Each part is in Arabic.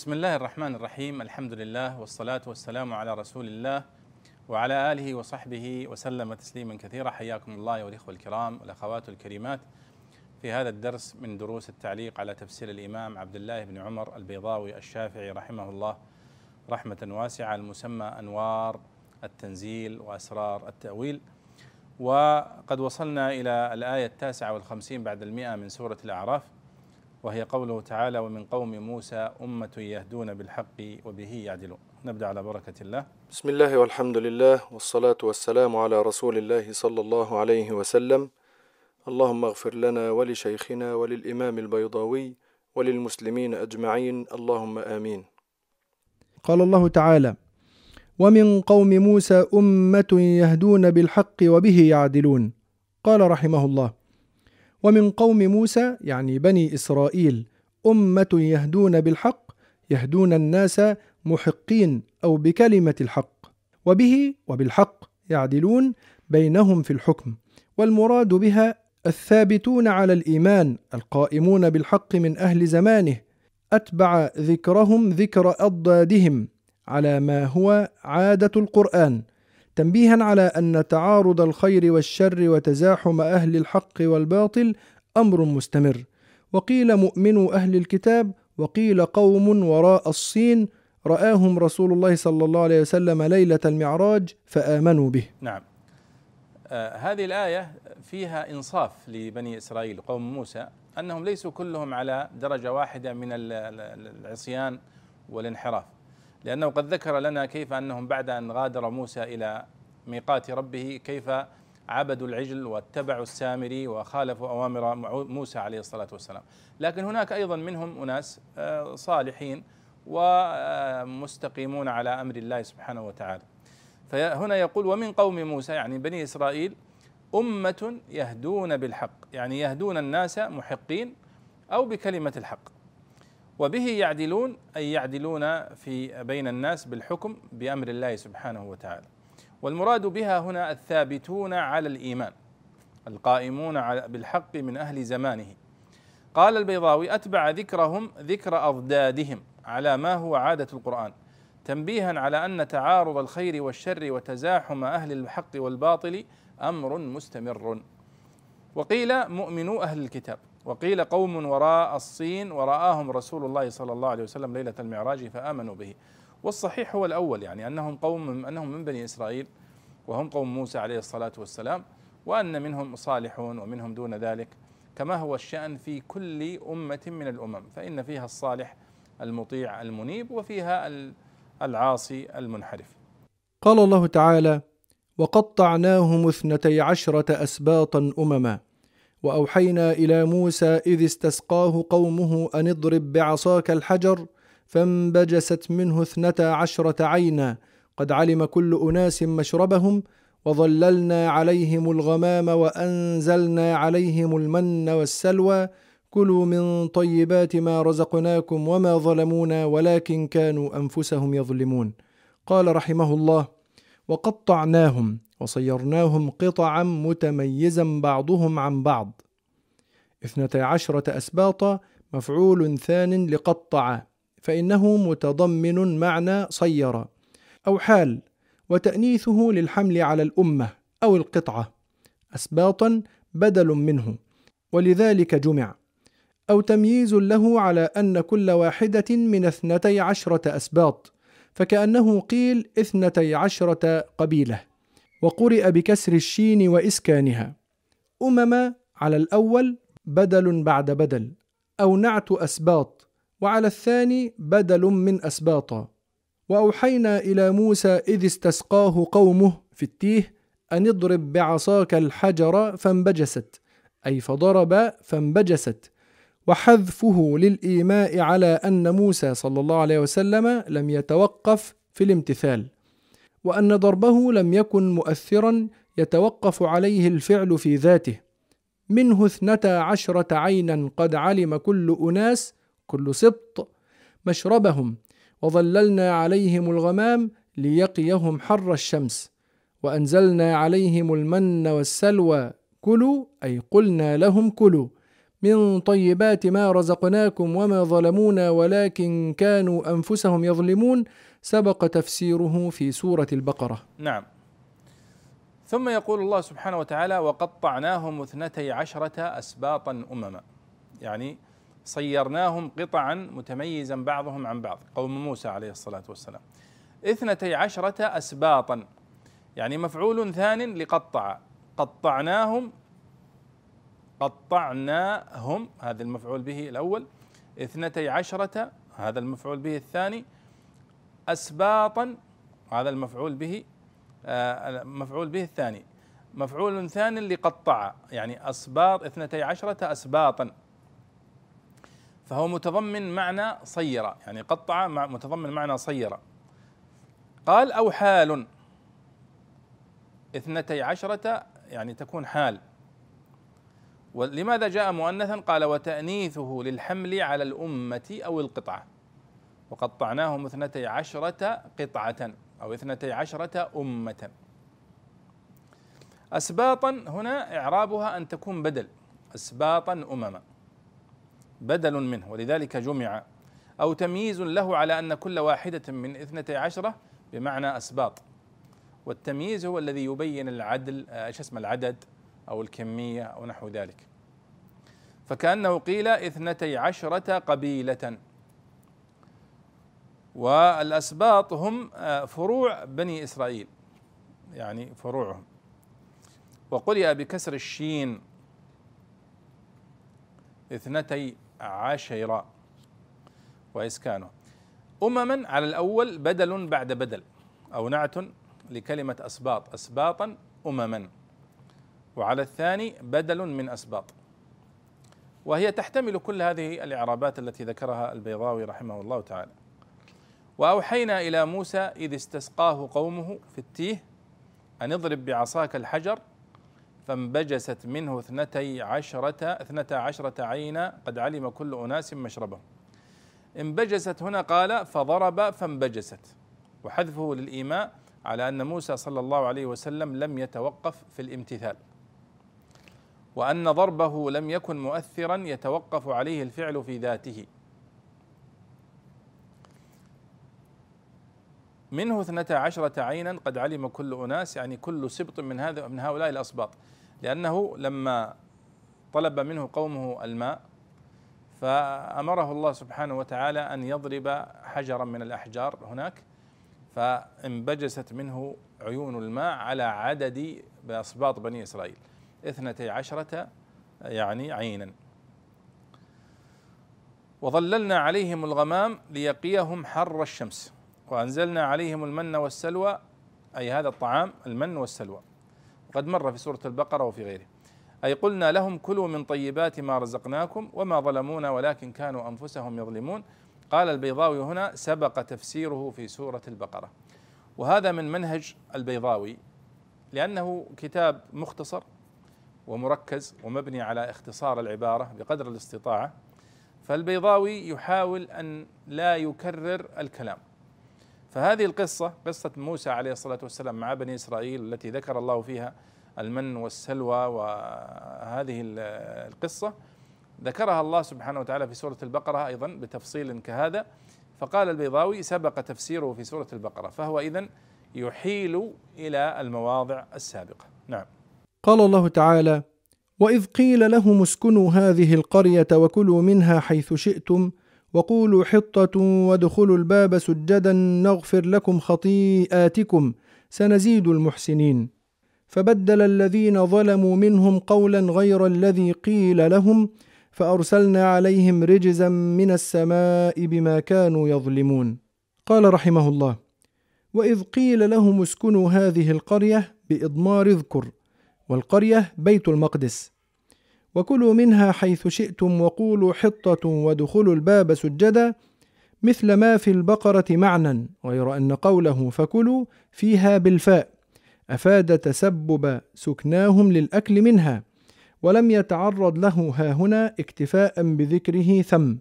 بسم الله الرحمن الرحيم الحمد لله والصلاة والسلام على رسول الله وعلى آله وصحبه وسلم تسليما كثيرا حياكم الله أيها الإخوة الكرام والأخوات الكريمات في هذا الدرس من دروس التعليق على تفسير الإمام عبد الله بن عمر البيضاوي الشافعي رحمه الله رحمة واسعة المسمى أنوار التنزيل وأسرار التأويل وقد وصلنا إلى الآية التاسعة والخمسين بعد المئة من سورة الأعراف وهي قوله تعالى ومن قوم موسى أمة يهدون بالحق وبه يعدلون. نبدأ على بركة الله. بسم الله والحمد لله والصلاة والسلام على رسول الله صلى الله عليه وسلم. اللهم اغفر لنا ولشيخنا وللإمام البيضاوي وللمسلمين أجمعين. اللهم آمين. قال الله تعالى ومن قوم موسى أمة يهدون بالحق وبه يعدلون. قال رحمه الله ومن قوم موسى يعني بني إسرائيل أمة يهدون بالحق يهدون الناس محقين أو بكلمة الحق. وبه وبالحق يعدلون بينهم في الحكم والمراد بها الثابتون على الإيمان القائمون بالحق من أهل زمانه أتبع ذكرهم ذكر أضدادهم على ما هو عادة القرآن. تنبيها على أن تعارض الخير والشر وتزاحم أهل الحق والباطل أمر مستمر. وقيل مؤمنو أهل الكتاب وقيل قوم وراء الصين. رآهم رسول الله صلى الله عليه وسلم ليلة المعراج فآمنوا به. نعم. آه هذه الآية فيها إنصاف لبني إسرائيل قوم موسى أنهم ليسوا كلهم على درجة واحدة من العصيان والانحراف. لأنه قد ذكر لنا كيف أنهم بعد أن غادر موسى إلى ميقات ربه كيف عبدوا العجل واتبعوا السامري وخالفوا أوامر موسى عليه الصلاة والسلام. لكن هناك أيضا منهم أناس صالحين ومستقيمون على أمر الله سبحانه وتعالى. فهنا يقول ومن قوم موسى يعني بني إسرائيل أمة يهدون بالحق يعني يهدون الناس محقين أو بكلمة الحق. وبه يعدلون أي يعدلون في بين الناس بالحكم بأمر الله سبحانه وتعالى. والمراد بها هنا الثابتون على الإيمان القائمون بالحق من أهل زمانه. قال البيضاوي أتبع ذكرهم ذكر أضدادهم على ما هو عادة القرآن تنبيها على أن تعارض الخير والشر وتزاحم أهل الحق والباطل أمر مستمر. وقيل مؤمنو أهل الكتاب. وقيل قوم وراء الصين ورآهم رسول الله صلى الله عليه وسلم ليلة المعراج فآمنوا به. والصحيح هو الأول يعني أنهم قوم أنهم من بني إسرائيل وهم قوم موسى عليه الصلاة والسلام وأن منهم صالحون ومنهم دون ذلك. كما هو الشأن في كل أمة من الأمم فإن فيها الصالح المطيع المنيب وفيها العاصي المنحرف. قال الله تعالى وقطعناهم اثنتي عشرة أسباطا أمما. وأوحينا إلى موسى إذ استسقاه قومه أن اضرب بعصاك الحجر فانبجست منه اثنتا عشرة عينا. قد علم كل أناس مشربهم وظللنا عليهم الغمام وأنزلنا عليهم المن والسلوى. كلوا من طيبات ما رزقناكم وما ظلمونا ولكن كانوا أنفسهم يظلمون. قال رحمه الله وقطعناهم وصيرناهم قطعا متميزا بعضهم عن بعض. اثنتي عشرة أسباط مفعول ثان لقطع فإنه متضمن معنى صير أو حال وتأنيثه للحمل على الأمة أو القطعة. أسباطا بدل منه ولذلك جمع. أو تمييز له على أن كل واحدة من اثنتي عشرة أسباط فكأنه قيل اثنتي عشرة قبيلة. وقرئ بكسر الشين وإسكانها. أمم على الأول بدل بعد بدل أو نعت أسباط وعلى الثاني بدل من أسباطا. وأوحينا إلى موسى إذ استسقاه قومه في التيه أن اضرب بعصاك الحجر فانبجست أي فضرب فانبجست. وحذفه للإيماء على أن موسى صلى الله عليه وسلم لم يتوقف في الامتثال. وأن ضربه لم يكن مؤثرا يتوقف عليه الفعل في ذاته. منه اثنتا عشرة عينا قد علم كل أناس كل سبط مشربهم وظللنا عليهم الغمام ليقيهم حر الشمس. وأنزلنا عليهم المن والسلوى كلوا أي قلنا لهم كلوا. من طيبات ما رزقناكم وما ظلمونا ولكن كانوا أنفسهم يظلمون سبق تفسيره في سورة البقرة. نعم. ثم يقول الله سبحانه وتعالى وقطعناهم اثنتي عشرة أسباطا أمما. يعني صيرناهم قطعا متميزا بعضهم عن بعض. قوم موسى عليه الصلاة والسلام. اثنتي عشرة أسباطا. يعني مفعول ثان لقطع. قطعناهم قطعناهم هذا المفعول به الأول. اثنتي عشرة هذا المفعول به الثاني. أسباطا هذا المفعول به آه، مفعول به الثاني. مفعول ثان لقطع يعني أسباط اثنتي عشرة أسباطا. فهو متضمن معنى صير يعني قطع متضمن معنى صير قال أو حال. اثنتي عشرة يعني تكون حال. ولماذا جاء مؤنثا؟ قال وتأنيثه للحمل على الأمة أو القطعة. وقطعناهم اثنتي عشرة قطعة أو اثنتي عشرة أمة. أسباطا هنا إعرابها أن تكون بدل أسباطا أمما بدل منه ولذلك جمع. أو تمييز له على أن كل واحدة من اثنتي عشرة بمعنى أسباط. والتمييز هو الذي يبين العدل إيش اسمه العدد. أو الكمية أو نحو ذلك. فكأنه قيل اثنتي عشرة قبيلة. والأسباط هم آه، فروع بني إسرائيل. يعني فروعهم. وقرئ بكسر الشين اثنتي عشرة وإسكانه. أمما على الأول بدل بعد بدل أو نعت لكلمة أسباط. أسباطا أمما. وعلى الثاني بدل من أسباط. وهي تحتمل كل هذه الإعرابات التي ذكرها البيضاوي رحمه الله تعالى. وأوحينا إلى موسى إذ استسقاه قومه في التيه أن اضرب بعصاك الحجر فانبجست منه اثنتي عشرة اثنتا عشرة عينا قد علم كل أناس مشربهم. انبجست هنا قال فضرب فانبجست. وحذفه للإيماء على أن موسى صلى الله عليه وسلم لم يتوقف في الامتثال. وأن ضربه لم يكن مؤثرا يتوقف عليه الفعل في ذاته. منه اثنتا عشرة عينا قد علم كل أناس يعني كل سبط من هذا من هؤلاء الأسباط. لأنه لما طلب منه قومه الماء فأمره الله سبحانه وتعالى أن يضرب حجرا من الأحجار هناك فانبجست منه عيون الماء على عدد بأسباط بني إسرائيل. اثنتي عشرة يعني عينا. وظللنا عليهم الغمام ليقيهم حر الشمس. وأنزلنا عليهم المن والسلوى أي هذا الطعام المن والسلوى. وقد مر في سورة البقرة وفي غيره. أي قلنا لهم كلوا من طيبات ما رزقناكم وما ظلمونا ولكن كانوا أنفسهم يظلمون. قال البيضاوي هنا سبق تفسيره في سورة البقرة. وهذا من منهج البيضاوي لأنه كتاب مختصر ومركز ومبني على اختصار العبارة بقدر الاستطاعة فالبيضاوي يحاول أن لا يكرر الكلام. فهذه القصة قصة موسى عليه الصلاة والسلام مع بني إسرائيل التي ذكر الله فيها المن والسلوى وهذه القصة ذكرها الله سبحانه وتعالى في سورة البقرة أيضا بتفصيل كهذا. فقال البيضاوي سبق تفسيره في سورة البقرة فهو إذن يحيل إلى المواضع السابقة. نعم. قال الله تعالى وإذ قيل لهم اسكنوا هذه القرية وكلوا منها حيث شئتم وقولوا حطة وادخلوا الباب سجدا نغفر لكم خطيئاتكم سنزيد المحسنين. فبدل الذين ظلموا منهم قولا غير الذي قيل لهم فأرسلنا عليهم رجزا من السماء بما كانوا يظلمون. قال رحمه الله وإذ قيل لهم اسكنوا هذه القرية بإضمار اذكر والقرية بيت المقدس. وكلوا منها حيث شئتم وقولوا حطة وادخلوا الباب سجدا مثل ما في البقرة معنى غير أن قوله فكلوا فيها بالفاء أفاد تسبب سكناهم للأكل منها ولم يتعرض له ها هنا اكتفاء بذكره ثم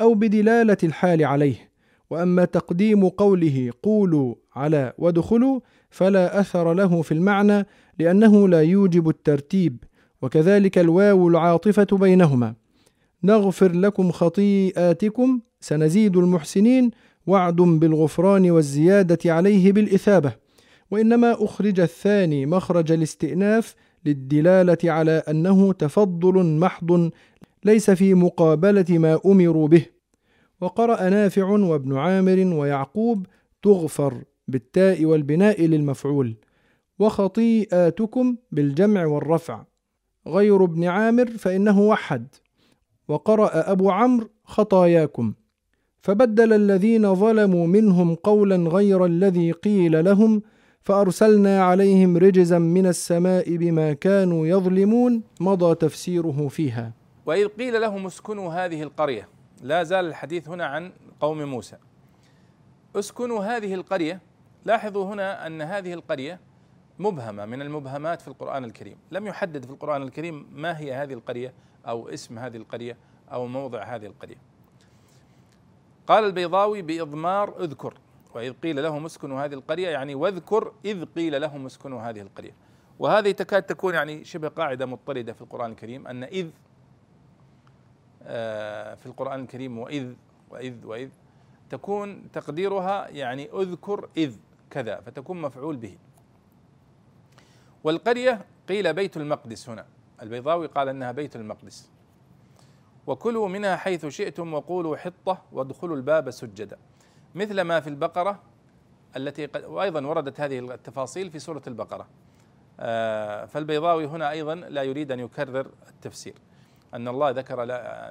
أو بدلالة الحال عليه. وأما تقديم قوله قولوا على وادخلوا فلا أثر له في المعنى لأنه لا يوجب الترتيب وكذلك الواو العاطفة بينهما. نغفر لكم خطيئاتكم سنزيد المحسنين وعد بالغفران والزيادة عليه بالإثابة. وإنما أخرج الثاني مخرج الاستئناف للدلالة على أنه تفضل محض ليس في مقابلة ما أمروا به. وقرأ نافع وابن عامر ويعقوب تغفر بالتاء والبناء للمفعول وخطيئاتكم بالجمع والرفع. غير ابن عامر فإنه وحد. وقرأ أبو عمرو خطاياكم. فبدل الذين ظلموا منهم قولا غير الذي قيل لهم فأرسلنا عليهم رجزا من السماء بما كانوا يظلمون. مضى تفسيره فيها. وإذ قيل لهم اسكنوا هذه القرية. لا زال الحديث هنا عن قوم موسى. اسكنوا هذه القرية. لاحظوا هنا أن هذه القرية مبهمة من المبهمات في القرآن الكريم. لم يحدد في القرآن الكريم ما هي هذه القرية أو اسم هذه القرية أو موضع هذه القرية. قال البيضاوي بإضمار اذكر وإذ قيل لهم اسكنوا هذه القرية يعني واذكر إذ قيل لهم اسكنوا هذه القرية. وهذه تكاد تكون يعني شبه قاعدة مضطردة في القرآن الكريم أن إذ آه، في القرآن الكريم وإذ وإذ وإذ تكون تقديرها يعني اذكر إذ كذا فتكون مفعول به. والقرية قيل بيت المقدس هنا. البيضاوي قال إنها بيت المقدس. وكلوا منها حيث شئتم وقولوا حطة وادخلوا الباب سجدا. مثل ما في البقرة التي قد وأيضا وردت هذه التفاصيل في سورة البقرة. آه، فالبيضاوي هنا أيضا لا يريد أن يكرر التفسير. أن الله ذكر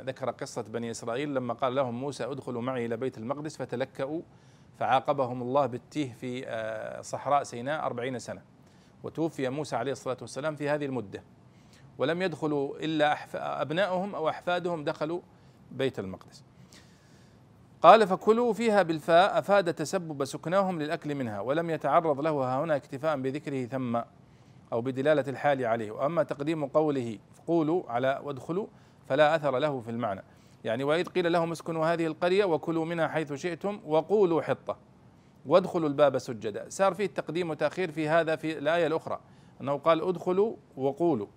ذكر قصة بني إسرائيل لما قال لهم موسى ادخلوا معي إلى بيت المقدس فتلكأوا فعاقبهم الله بالتيه في آه، صحراء سيناء أربعين سنة. وتوفي موسى عليه الصلاة والسلام في هذه المدة. ولم يدخلوا إلا أبنائهم أو أحفادهم دخلوا بيت المقدس. قال فكلوا فيها بالفاء أفاد تسبب سكناهم للأكل منها ولم يتعرض له هنا اكتفاء بذكره ثم أو بدلالة الحال عليه. وأما تقديم قوله قولوا على وادخلوا فلا أثر له في المعنى. يعني وإذ قيل لهم اسكنوا هذه القرية وكلوا منها حيث شئتم وقولوا حطة. وادخلوا الباب سجدا. صار فيه تقديم وتأخير في هذا في الآية الأخرى أنه قال ادخلوا وقولوا.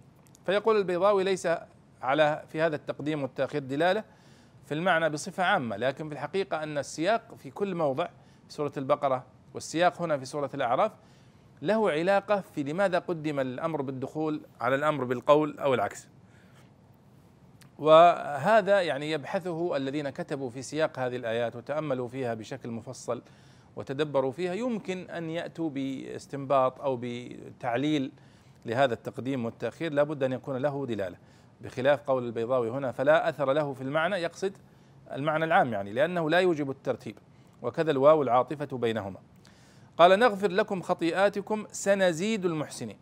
فيقول البيضاوي ليس على في هذا التقديم والتأخير دلالة في المعنى بصفة عامة لكن في الحقيقة أن السياق في كل موضع في سورة البقرة والسياق هنا في سورة الأعراف له علاقة في لماذا قدم الأمر بالدخول على الأمر بالقول أو العكس. وهذا يعني يبحثه الذين كتبوا في سياق هذه الآيات وتأملوا فيها بشكل مفصل وتدبروا فيها يمكن أن يأتوا باستنباط أو بتعليل لهذا التقديم والتأخير. لابد أن يكون له دلالة. بخلاف قول البيضاوي هنا فلا أثر له في المعنى يقصد المعنى العام يعني لأنه لا يوجب الترتيب. وكذا الواو العاطفة بينهما. قال نغفر لكم خطيئاتكم سنزيد المحسنين.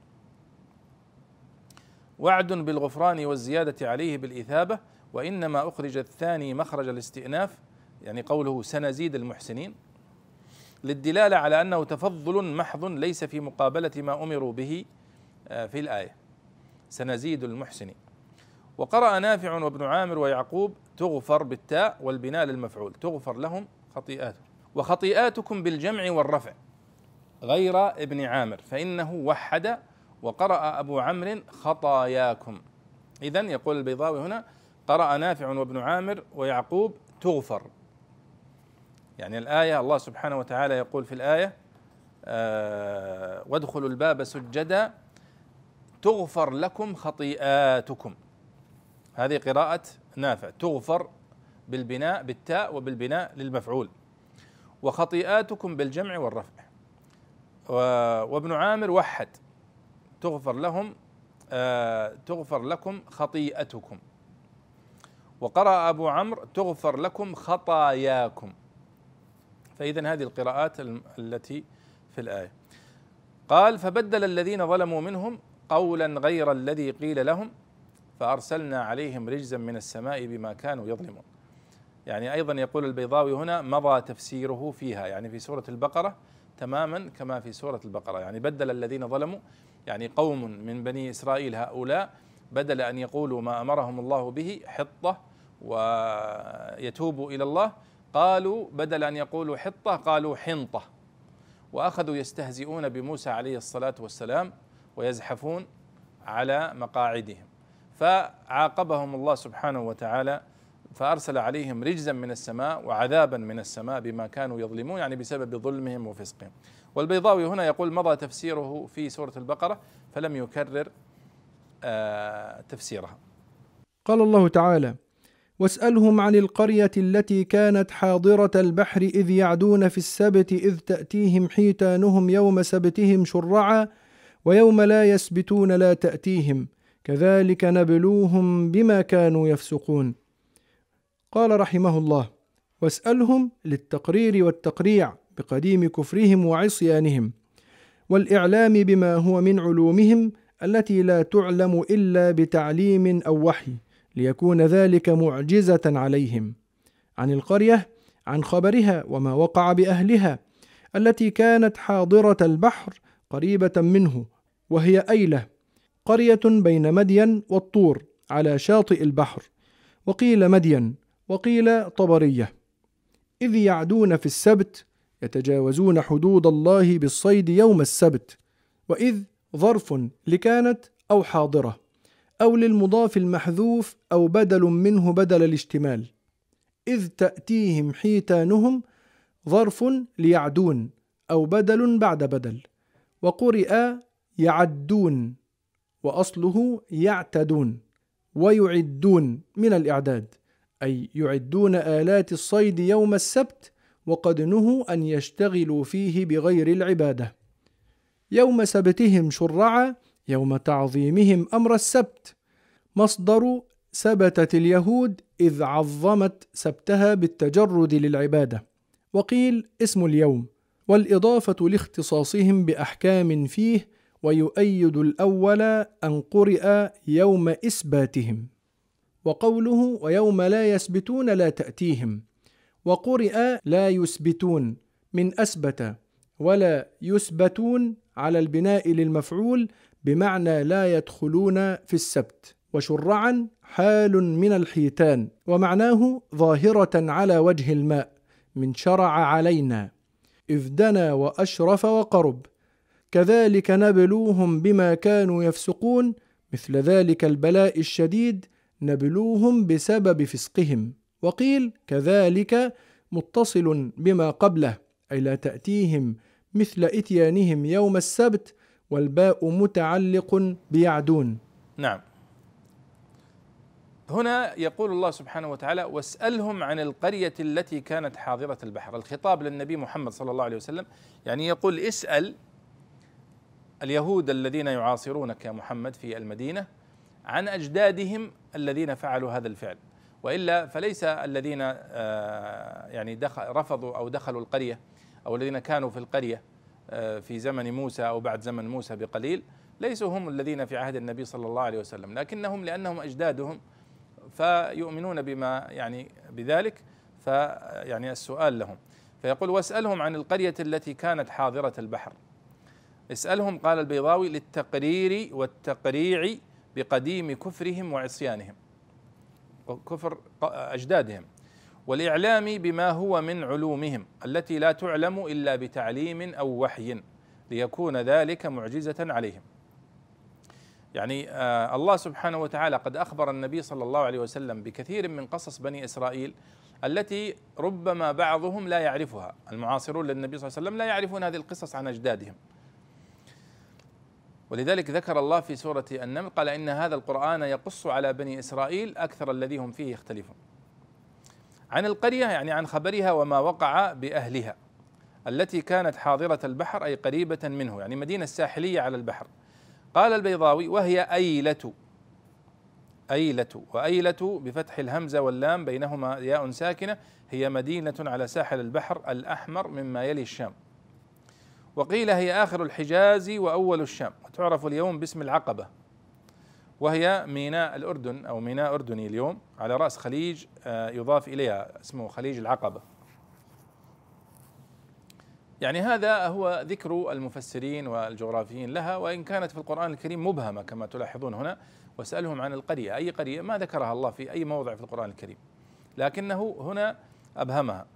وعد بالغفران والزيادة عليه بالإثابة وإنما أخرج الثاني مخرج الاستئناف يعني قوله سنزيد المحسنين. للدلالة على أنه تفضل محض ليس في مقابلة ما أمروا به آه، في الآية. سنزيد المحسنين وقرأ نافع وابن عامر ويعقوب تغفر بالتاء والبناء للمفعول. تغفر لهم خطيئاتهم. وخطيئاتكم بالجمع والرفع. غير ابن عامر فإنه وحد وقرأ أبو عمرو خطاياكم. إذا يقول البيضاوي هنا قرأ نافع وابن عامر ويعقوب تغفر. يعني الآية الله سبحانه وتعالى يقول في الآية آه وادخلوا الباب سجدا تغفر لكم خطيئاتكم. هذه قراءة نافع تغفر بالبناء بالتاء وبالبناء للمفعول. وخطيئاتكم بالجمع والرفع. وابن عامر وحد. تغفر لهم آه تغفر لكم خطيئتكم. وقرأ أبو عمرو تغفر لكم خطاياكم. فإذا هذه القراءات التي في الآية. قال فبدل الذين ظلموا منهم قولا غير الذي قيل لهم فأرسلنا عليهم رجزا من السماء بما كانوا يظلمون. يعني أيضا يقول البيضاوي هنا مضى تفسيره فيها. يعني في سورة البقرة تماما كما في سورة البقرة. يعني بدل الذين ظلموا يعني قوم من بني إسرائيل هؤلاء بدل أن يقولوا ما أمرهم الله به حطة ويتوبوا إلى الله قالوا بدل أن يقولوا حطة قالوا حنطة. وأخذوا يستهزئون بموسى عليه الصلاة والسلام ويزحفون على مقاعدهم. فعاقبهم الله سبحانه وتعالى فأرسل عليهم رجزا من السماء وعذابا من السماء بما كانوا يظلمون يعني بسبب ظلمهم وفسقهم. والبيضاوي هنا يقول مضى تفسيره في سورة البقرة فلم يكرر آه، تفسيرها. قال الله تعالى واسألهم عن القرية التي كانت حاضرة البحر إذ يعدون في السبت إذ تأتيهم حيتانهم يوم سبتهم شرعا ويوم لا يسبتون لا تأتيهم. كذلك نبلوهم بما كانوا يفسقون. قال رحمه الله واسألهم للتقرير والتقريع بقديم كفرهم وعصيانهم والإعلام بما هو من علومهم التي لا تعلم إلا بتعليم أو وحي. ليكون ذلك معجزة عليهم. عن القرية عن خبرها وما وقع بأهلها التي كانت حاضرة البحر قريبة منه وهي أيلة قرية بين مدين والطور على شاطئ البحر وقيل مدين وقيل طبرية. إذ يعدون في السبت يتجاوزون حدود الله بالصيد يوم السبت وإذ ظرف لكانت أو حاضرة. أو للمضاف المحذوف أو بدل منه بدل الاشتمال. إذ تأتيهم حيتانهم ظرف ليعدون أو بدل بعد بدل. وقرئ يعدون وأصله يعتدون ويعدون من الإعداد. أي يعدون آلات الصيد يوم السبت وقد نهوا أن يشتغلوا فيه بغير العبادة. يوم سبتهم شرعا يوم تعظيمهم أمر السبت. مصدر سبتت اليهود إذ عظمت سبتها بالتجرد للعبادة. وقيل اسم اليوم والإضافة لاختصاصهم بأحكام فيه ويؤيد الأول أن قرئ يوم إثباتهم. وقوله ويوم لا يسبتون لا تأتيهم. وقرئ لا يثبتون من أثبت ولا يثبتون على البناء للمفعول بمعنى لا يدخلون في السبت وشرعا حال من الحيتان ومعناه ظاهرة على وجه الماء من شرع علينا إذ دنا وأشرف وقرب. كذلك نبلوهم بما كانوا يفسقون مثل ذلك البلاء الشديد نبلوهم بسبب فسقهم. وقيل كذلك متصل بما قبله أي لا تأتيهم مثل إتيانهم يوم السبت والباء متعلق بيعدون. نعم. هنا يقول الله سبحانه وتعالى واسألهم عن القرية التي كانت حاضرة البحر. الخطاب للنبي محمد صلى الله عليه وسلم يعني يقول اسأل اليهود الذين يعاصرونك يا محمد في المدينة عن أجدادهم الذين فعلوا هذا الفعل. وإلا فليس الذين آه، يعني دخل رفضوا أو دخلوا القرية أو الذين كانوا في القرية في زمن موسى أو بعد زمن موسى بقليل ليسوا هم الذين في عهد النبي صلى الله عليه وسلم لكنهم لأنهم أجدادهم فيؤمنون بما يعني بذلك فيعني السؤال لهم. فيقول واسألهم عن القرية التي كانت حاضرة البحر. اسألهم قال البيضاوي للتقرير والتقريع بقديم كفرهم وعصيانهم. كفر أجدادهم. والإعلام بما هو من علومهم التي لا تعلم إلا بتعليم أو وحي ليكون ذلك معجزة عليهم يعني آه الله سبحانه وتعالى قد أخبر النبي صلى الله عليه وسلم بكثير من قصص بني إسرائيل التي ربما بعضهم لا يعرفها، المعاصرون للنبي صلى الله عليه وسلم لا يعرفون هذه القصص عن أجدادهم. ولذلك ذكر الله في سورة النمل قال إن هذا القرآن يقص على بني إسرائيل أكثر الذي هم فيه يختلفون. عن القرية يعني عن خبرها وما وقع بأهلها التي كانت حاضرة البحر أي قريبة منه يعني مدينة ساحليه على البحر. قال البيضاوي وهي أيلة أيلة وأيلة بفتح الهمزة واللام بينهما ياء ساكنة هي مدينة على ساحل البحر الأحمر مما يلي الشام وقيل هي آخر الحجاز وأول الشام وتعرف اليوم باسم العقبة وهي ميناء الأردن أو ميناء أردني اليوم على رأس خليج آه، يضاف إليها اسمه خليج العقبة يعني هذا هو ذكر المفسرين والجغرافيين لها وإن كانت في القرآن الكريم مبهمة كما تلاحظون هنا واسالهم عن القرية. أي قرية؟ ما ذكرها الله في أي موضع في القرآن الكريم. لكنه هنا أبهمها.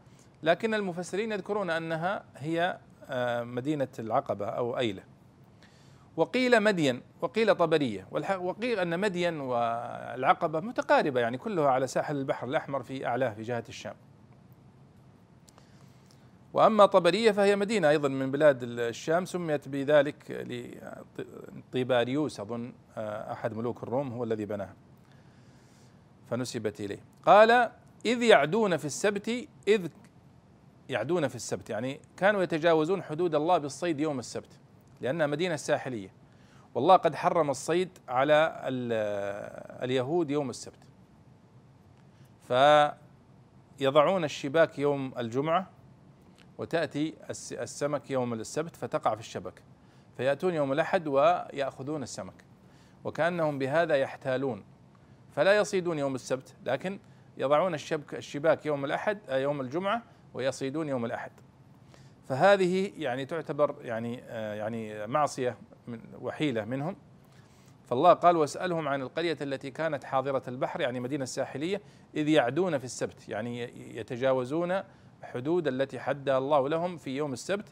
لكن المفسرين يذكرون أنها هي آه، مدينة العقبة أو أيلة. وقيل مدين وقيل طبرية وقيل أن مدين والعقبة متقاربة يعني كلها على ساحل البحر الأحمر في أعلاه في جهة الشام. وأما طبرية فهي مدينة أيضا من بلاد الشام سميت بذلك لطيباريوس أظن أحد ملوك الروم هو الذي بناها. فنسبت إليه. قال إذ يعدون في السبت إذ يعدون في السبت يعني كانوا يتجاوزون حدود الله بالصيد يوم السبت. لأنها مدينة ساحلية. والله قد حرم الصيد على اليهود يوم السبت. فيضعون الشباك يوم الجمعة وتأتي السمك يوم السبت فتقع في الشبكة فيأتون يوم الأحد ويأخذون السمك. وكأنهم بهذا يحتالون. فلا يصيدون يوم السبت لكن يضعون الشبك الشباك يوم الأحد يوم الجمعة ويصيدون يوم الأحد. فهذه يعني تعتبر يعني آه، يعني معصية وحيلة منهم. فالله قال واسألهم عن القرية التي كانت حاضرة البحر يعني مدينة الساحلية إذ يعدون في السبت يعني يتجاوزون حدود التي حدها الله لهم في يوم السبت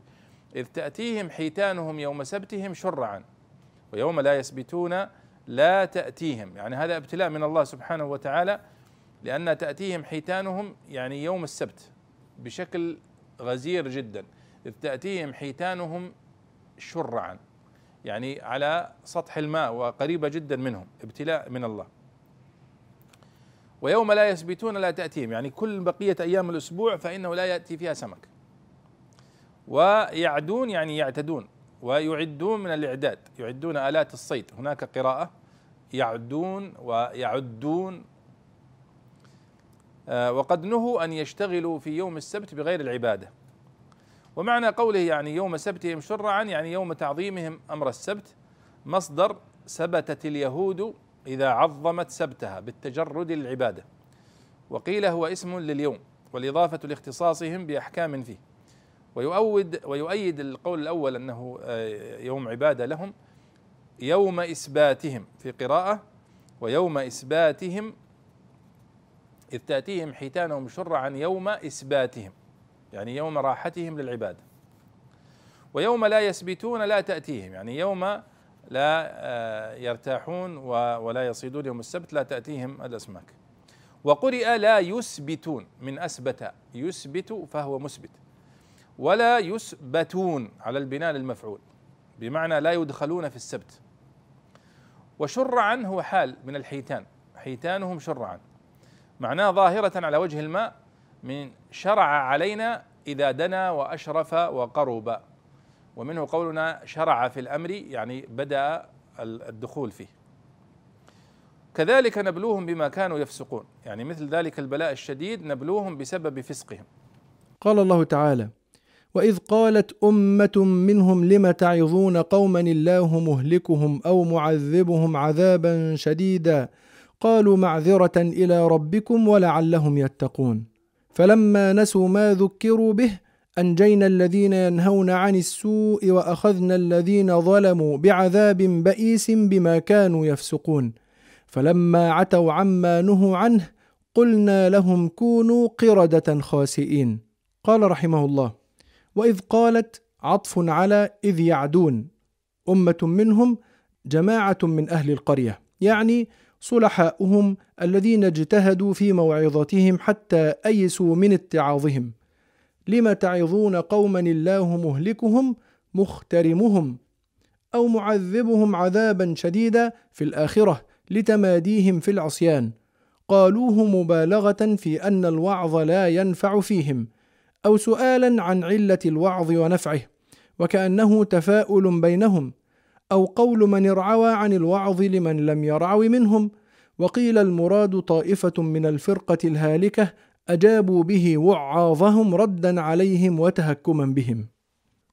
إذ تأتيهم حيتانهم يوم سبتهم شرعا ويوم لا يسبتون لا تأتيهم. يعني هذا ابتلاء من الله سبحانه وتعالى لأن تأتيهم حيتانهم يعني يوم السبت بشكل غزير جدا. إذ تأتيهم حيتانهم شرعا يعني على سطح الماء وقريبة جدا منهم ابتلاء من الله. ويوم لا يسبتون لا تأتيهم يعني كل بقية أيام الأسبوع فإنه لا يأتي فيها سمك. ويعدون يعني يعتدون ويعدون من الإعداد يعدون آلات الصيد. هناك قراءة يعدون ويعدون. آه، وقد نهوا أن يشتغلوا في يوم السبت بغير العبادة. ومعنى قوله يعني يوم سبتهم شرعا يعني يوم تعظيمهم أمر السبت مصدر سبتت اليهود إذا عظمت سبتها بالتجرد للعبادة. وقيل هو اسم لليوم والإضافة لاختصاصهم بأحكام فيه. ويؤود ويؤيد القول الأول أنه آه، يوم عبادة لهم يوم إثباتهم في قراءة ويوم إثباتهم إذ تأتيهم حيتانهم شرعا يوم إثباتهم. يعني يوم راحتهم للعبادة. ويوم لا يسبتون لا تأتيهم يعني يوم لا آه، يرتاحون ولا يصيدون يوم السبت لا تأتيهم الأسماك. وقرئ لا يسبتون من أسبت يسبت فهو مسبت. ولا يسبتون على البناء للمفعول بمعنى لا يدخلون في السبت. وشرعا هو حال من الحيتان حيتانهم شرعا معناه ظاهرة على وجه الماء من شرع علينا إذا دنا وأشرف وقرب. ومنه قولنا شرع في الأمر يعني بدأ الدخول فيه. كذلك نبلوهم بما كانوا يفسقون. يعني مثل ذلك البلاء الشديد نبلوهم بسبب فسقهم. قال الله تعالى وإذ قالت أمة منهم لم تعظون قوما الله مهلكهم أو معذبهم عذابا شديدا؟ قالوا معذرة إلى ربكم ولعلهم يتقون. فلما نسوا ما ذكروا به أنجينا الذين ينهون عن السوء وأخذنا الذين ظلموا بعذاب بئيس بما كانوا يفسقون. فلما عتوا عما نهوا عنه قلنا لهم كونوا قردة خاسئين. قال رحمه الله وإذ قالت عطف على إذ يعدون. أمة منهم جماعة من أهل القرية. يعني صلحاؤهم الذين اجتهدوا في موعظتهم حتى أيسوا من اتعاظهم. لم تعظون قوما الله مهلكهم مخترمهم أو معذبهم عذابا شديدا في الآخرة لتماديهم في العصيان. قالوه مبالغة في أن الوعظ لا ينفع فيهم أو سؤالا عن علة الوعظ ونفعه وكأنه تفاؤل بينهم. أو قول من ارعوى عن الوعظ لمن لم يرعو منهم وقيل المراد طائفة من الفرقة الهالكة أجابوا به وعاظهم ردا عليهم وتهكما بهم.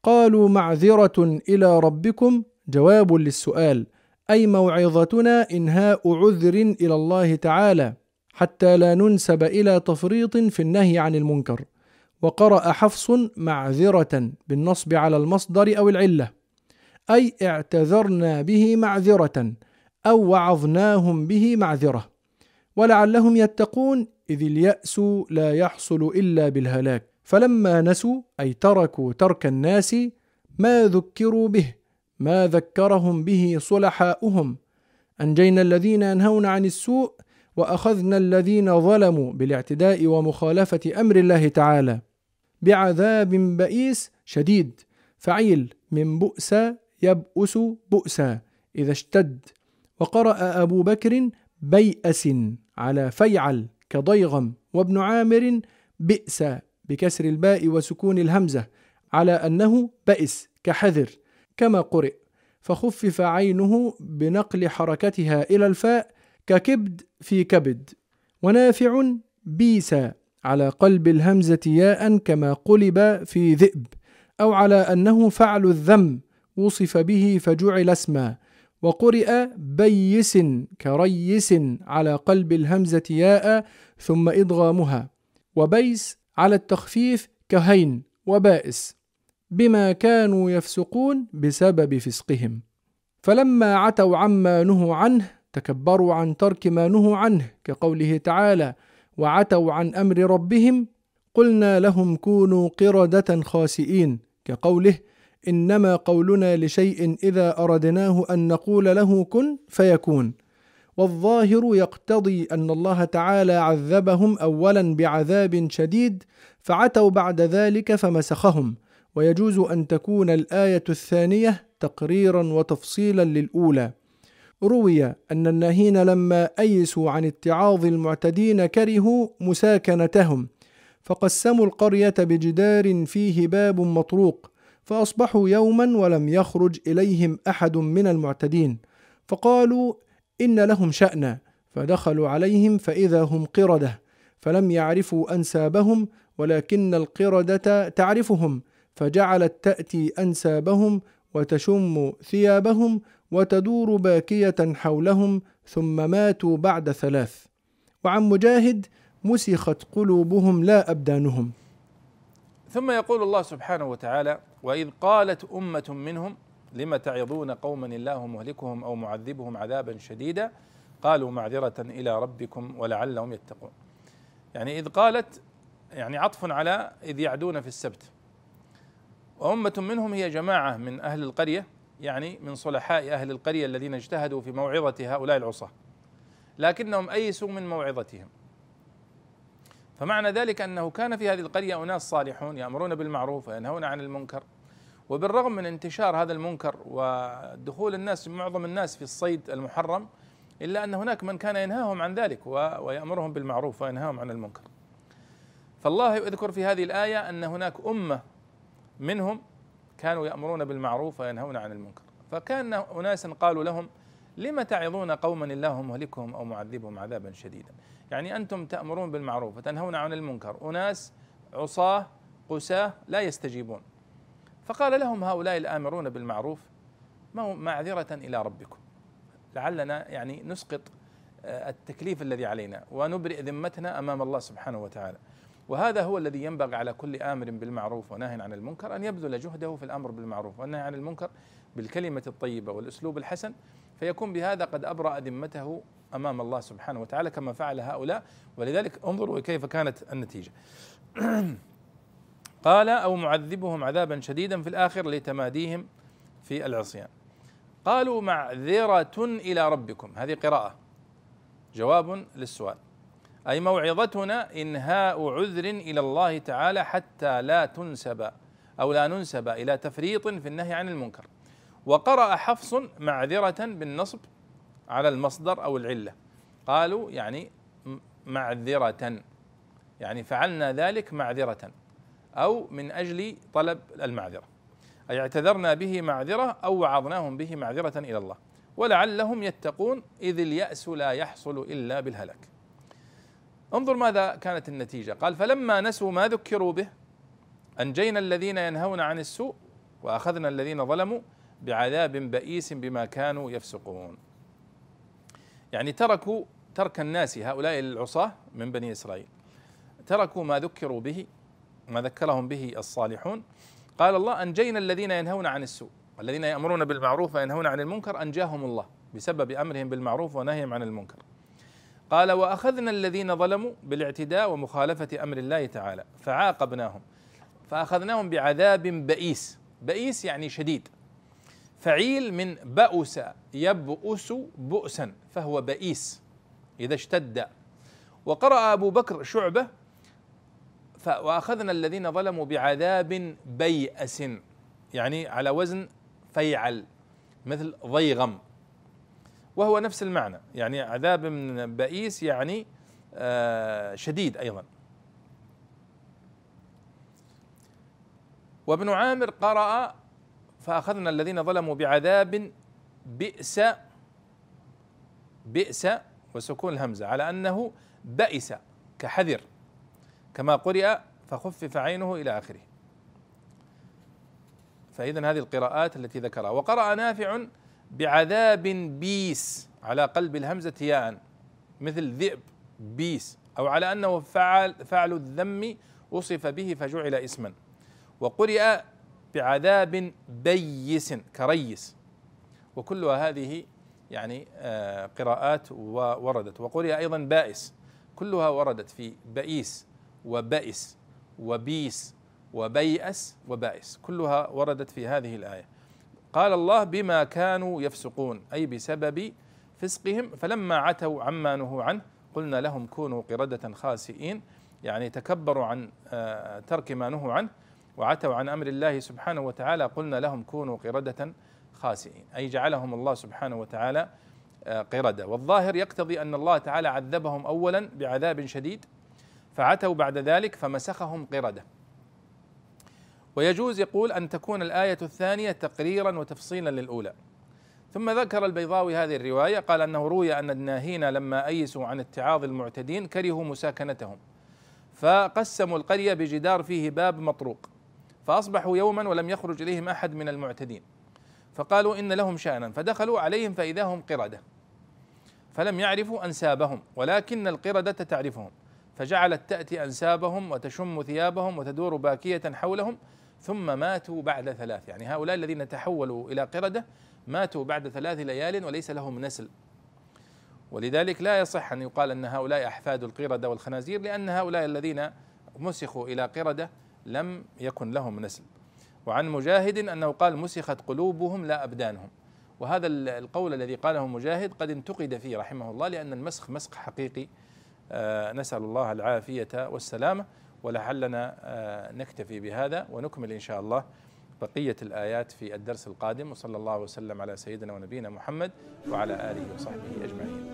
قالوا معذرة إلى ربكم جواب للسؤال أي موعظتنا إنهاء عذر إلى الله تعالى حتى لا ننسب إلى تفريط في النهي عن المنكر. وقرأ حفص معذرة بالنصب على المصدر أو العلة. أي اعتذرنا به معذرة أو وعظناهم به معذرة. ولعلهم يتقون إذ اليأس لا يحصل إلا بالهلاك. فلما نسوا أي تركوا ترك الناس ما ذكروا به ما ذكرهم به صلحاؤهم. أنجينا الذين ينهون عن السوء وأخذنا الذين ظلموا بالاعتداء ومخالفة أمر الله تعالى. بعذاب بئيس شديد فعيل من بؤس يبؤس بؤسا إذا اشتد. وقرأ أبو بكر بيأس على فيعل كضيغم وابن عامر بئس بكسر الباء وسكون الهمزة على أنه بئس كحذر كما قرئ. فخفف عينه بنقل حركتها إلى الفاء ككبد في كبد. ونافع بيس على قلب الهمزة ياء كما قلب في ذئب. أو على أنه فعل الذم وصف به فجعل اسما وقرئ بيس كريس على قلب الهمزة ياء ثم إدغامها وبيس على التخفيف كهين وبائس بما كانوا يفسقون بسبب فسقهم. فلما عتوا عما نهوا عنه تكبروا عن ترك ما نهوا عنه كقوله تعالى وعتوا عن أمر ربهم قلنا لهم كونوا قردة خاسئين كقوله إنما قولنا لشيء إذا أردناه أن نقول له كن فيكون. والظاهر يقتضي أن الله تعالى عذبهم اولا بعذاب شديد فعتوا بعد ذلك فمسخهم. ويجوز أن تكون الآية الثانية تقريرا وتفصيلا للأولى. روي أن الناهين لما أيسوا عن اتعاظ المعتدين كرهوا مساكنتهم فقسموا القرية بجدار فيه باب مطروق. فأصبحوا يوما ولم يخرج إليهم أحد من المعتدين. فقالوا إن لهم شأنا. فدخلوا عليهم فإذا هم قردة. فلم يعرفوا أنسابهم ولكن القردة تعرفهم. فجعلت تأتي أنسابهم وتشم ثيابهم وتدور باكية حولهم ثم ماتوا بعد ثلاث. وعن مجاهد مسخت قلوبهم لا أبدانهم. ثم يقول الله سبحانه وتعالى وإذ قالت أمة منهم لم تعظون قوما الله مهلكهم أو معذبهم عذابا شديدا؟ قالوا معذرة إلى ربكم ولعلهم يتقون. يعني إذ قالت يعني عطف على إذ يعدون في السبت. وأمة منهم هي جماعة من أهل القرية يعني من صلحاء أهل القرية الذين اجتهدوا في موعظة هؤلاء العصاة. لكنهم أيسوا من موعظتهم. فمعنى ذلك أنه كان في هذه القرية أناس صالحون يأمرون بالمعروف وينهون عن المنكر وبالرغم من انتشار هذا المنكر ودخول الناس معظم الناس في الصيد المحرم إلا أن هناك من كان ينهاهم عن ذلك ويأمرهم بالمعروف وينهاهم عن المنكر. فالله يذكر في هذه الآية أن هناك أمة منهم كانوا يأمرون بالمعروف وينهون عن المنكر. فكان أناسا قالوا لهم لم تعظون قوما الله مهلكهم أو معذبهم عذابا شديدا. يعني أنتم تأمرون بالمعروف وتنهون عن المنكر. أناس عصاة قساة لا يستجيبون. فقال لهم هؤلاء الآمرون بالمعروف معذرة إلى ربكم. لعلنا يعني نسقط آه، التكليف الذي علينا ونبرئ ذمتنا أمام الله سبحانه وتعالى. وهذا هو الذي ينبغي على كل آمر بالمعروف ونهي عن المنكر أن يبذل جهده في الأمر بالمعروف والنهي عن المنكر بالكلمة الطيبة والأسلوب الحسن. فيكون بهذا قد أبرأ ذمته أمام الله سبحانه وتعالى كما فعل هؤلاء. ولذلك انظروا كيف كانت النتيجة. قال أو معذبهم عذابا شديدا في الآخر لتماديهم في العصيان. قالوا معذرة إلى ربكم. هذه قراءة. جواب للسؤال. أي موعظتنا إنهاء عذر إلى الله تعالى حتى لا تنسب أو لا ننسب إلى تفريط في النهي عن المنكر. وقرأ حفص معذرة بالنصب على المصدر أو العلة. قالوا يعني معذرة. يعني فعلنا ذلك معذرة أو من أجل طلب المعذرة. أي اعتذرنا به معذرة أو وعظناهم به معذرة إلى الله. ولعلهم يتقون إذ اليأس لا يحصل إلا بالهلاك انظر ماذا كانت النتيجة. قال فلما نسوا ما ذكروا به أنجينا الذين ينهون عن السوء وأخذنا الذين ظلموا بعذاب بئيس بما كانوا يفسقون. يعني تركوا ترك الناس هؤلاء العصاة من بني إسرائيل. تركوا ما ذكروا به ما ذكرهم به الصالحون. قال الله أنجينا الذين ينهون عن السوء الذين يأمرون بالمعروف وينهون عن المنكر أنجاهم الله بسبب أمرهم بالمعروف ونهيهم عن المنكر. قال وأخذنا الذين ظلموا بالاعتداء ومخالفة أمر الله تعالى فعاقبناهم فأخذناهم بعذاب بئيس. بئيس يعني شديد. فعيل من بأس يبؤس بؤسا فهو بئيس إذا اشتد. وقرأ أبو بكر شعبة وأخذنا الذين ظلموا بعذاب بيأس يعني على وزن فيعل مثل ضيغم. وهو نفس المعنى يعني عذاب من بئيس يعني آه، شديد أيضا. وابن عامر قرأ فأخذنا الذين ظلموا بعذاب بئس بئس وسكون الهمزة على أنه بئس كحذر كما قرئ فخفف عينه إلى آخره. فإذا هذه القراءات التي ذكرها. وقرأ نافع بعذاب بيس على قلب الهمزة ياء مثل ذئب بيس أو على أنه فعل فعل الذم وصف به فجعل اسما. وقرئ بعذاب بيس كريس. وكلها هذه يعني آه، قراءات وردت وقرئ أيضا بائس. كلها وردت في بئيس وبئس وبيس وبيأس وبائس. كلها وردت في هذه الآية. قال الله بما كانوا يفسقون أي بسبب فسقهم. فلما عتوا عما نهوا عنه قلنا لهم كونوا قردة خاسئين يعني تكبروا عن آه، ترك ما نهوا عنه. وعتوا عن أمر الله سبحانه وتعالى قلنا لهم كونوا قردة خاسئين. أي جعلهم الله سبحانه وتعالى آه، قردة. والظاهر يقتضي أن الله تعالى عذبهم اولا بعذاب شديد فعتوا بعد ذلك فمسخهم قردة. ويجوز يقول أن تكون الآية الثانية تقريرا وتفصيلا للأولى. ثم ذكر البيضاوي هذه الرواية قال أنه روي أن الناهين لما أيسوا عن اتعاظ المعتدين كرهوا مساكنتهم فقسموا القرية بجدار فيه باب مطروق. فأصبحوا يوما ولم يخرج إليهم أحد من المعتدين. فقالوا إن لهم شأنا. فدخلوا عليهم فإذا هم قردة. فلم يعرفوا أنسابهم ولكن القردة تعرفهم. فجعلت تأتي أنسابهم وتشم ثيابهم وتدور باكية حولهم ثم ماتوا بعد ثلاث. يعني هؤلاء الذين تحولوا إلى قردة ماتوا بعد ثلاث ليال وليس لهم نسل. ولذلك لا يصح أن يقال أن هؤلاء أحفاد القردة والخنازير لأن هؤلاء الذين مسخوا إلى قردة لم يكن لهم نسل وعن مجاهد أنه قال مسخت قلوبهم لا أبدانهم. وهذا القول الذي قاله مجاهد قد انتقد فيه رحمه الله لأن المسخ مسخ حقيقي. آه، نسأل الله العافية والسلامة ولعلنا آه، نكتفي بهذا ونكمل إن شاء الله بقية الآيات في الدرس القادم. وصلى الله وسلم على سيدنا ونبينا محمد وعلى آله وصحبه أجمعين.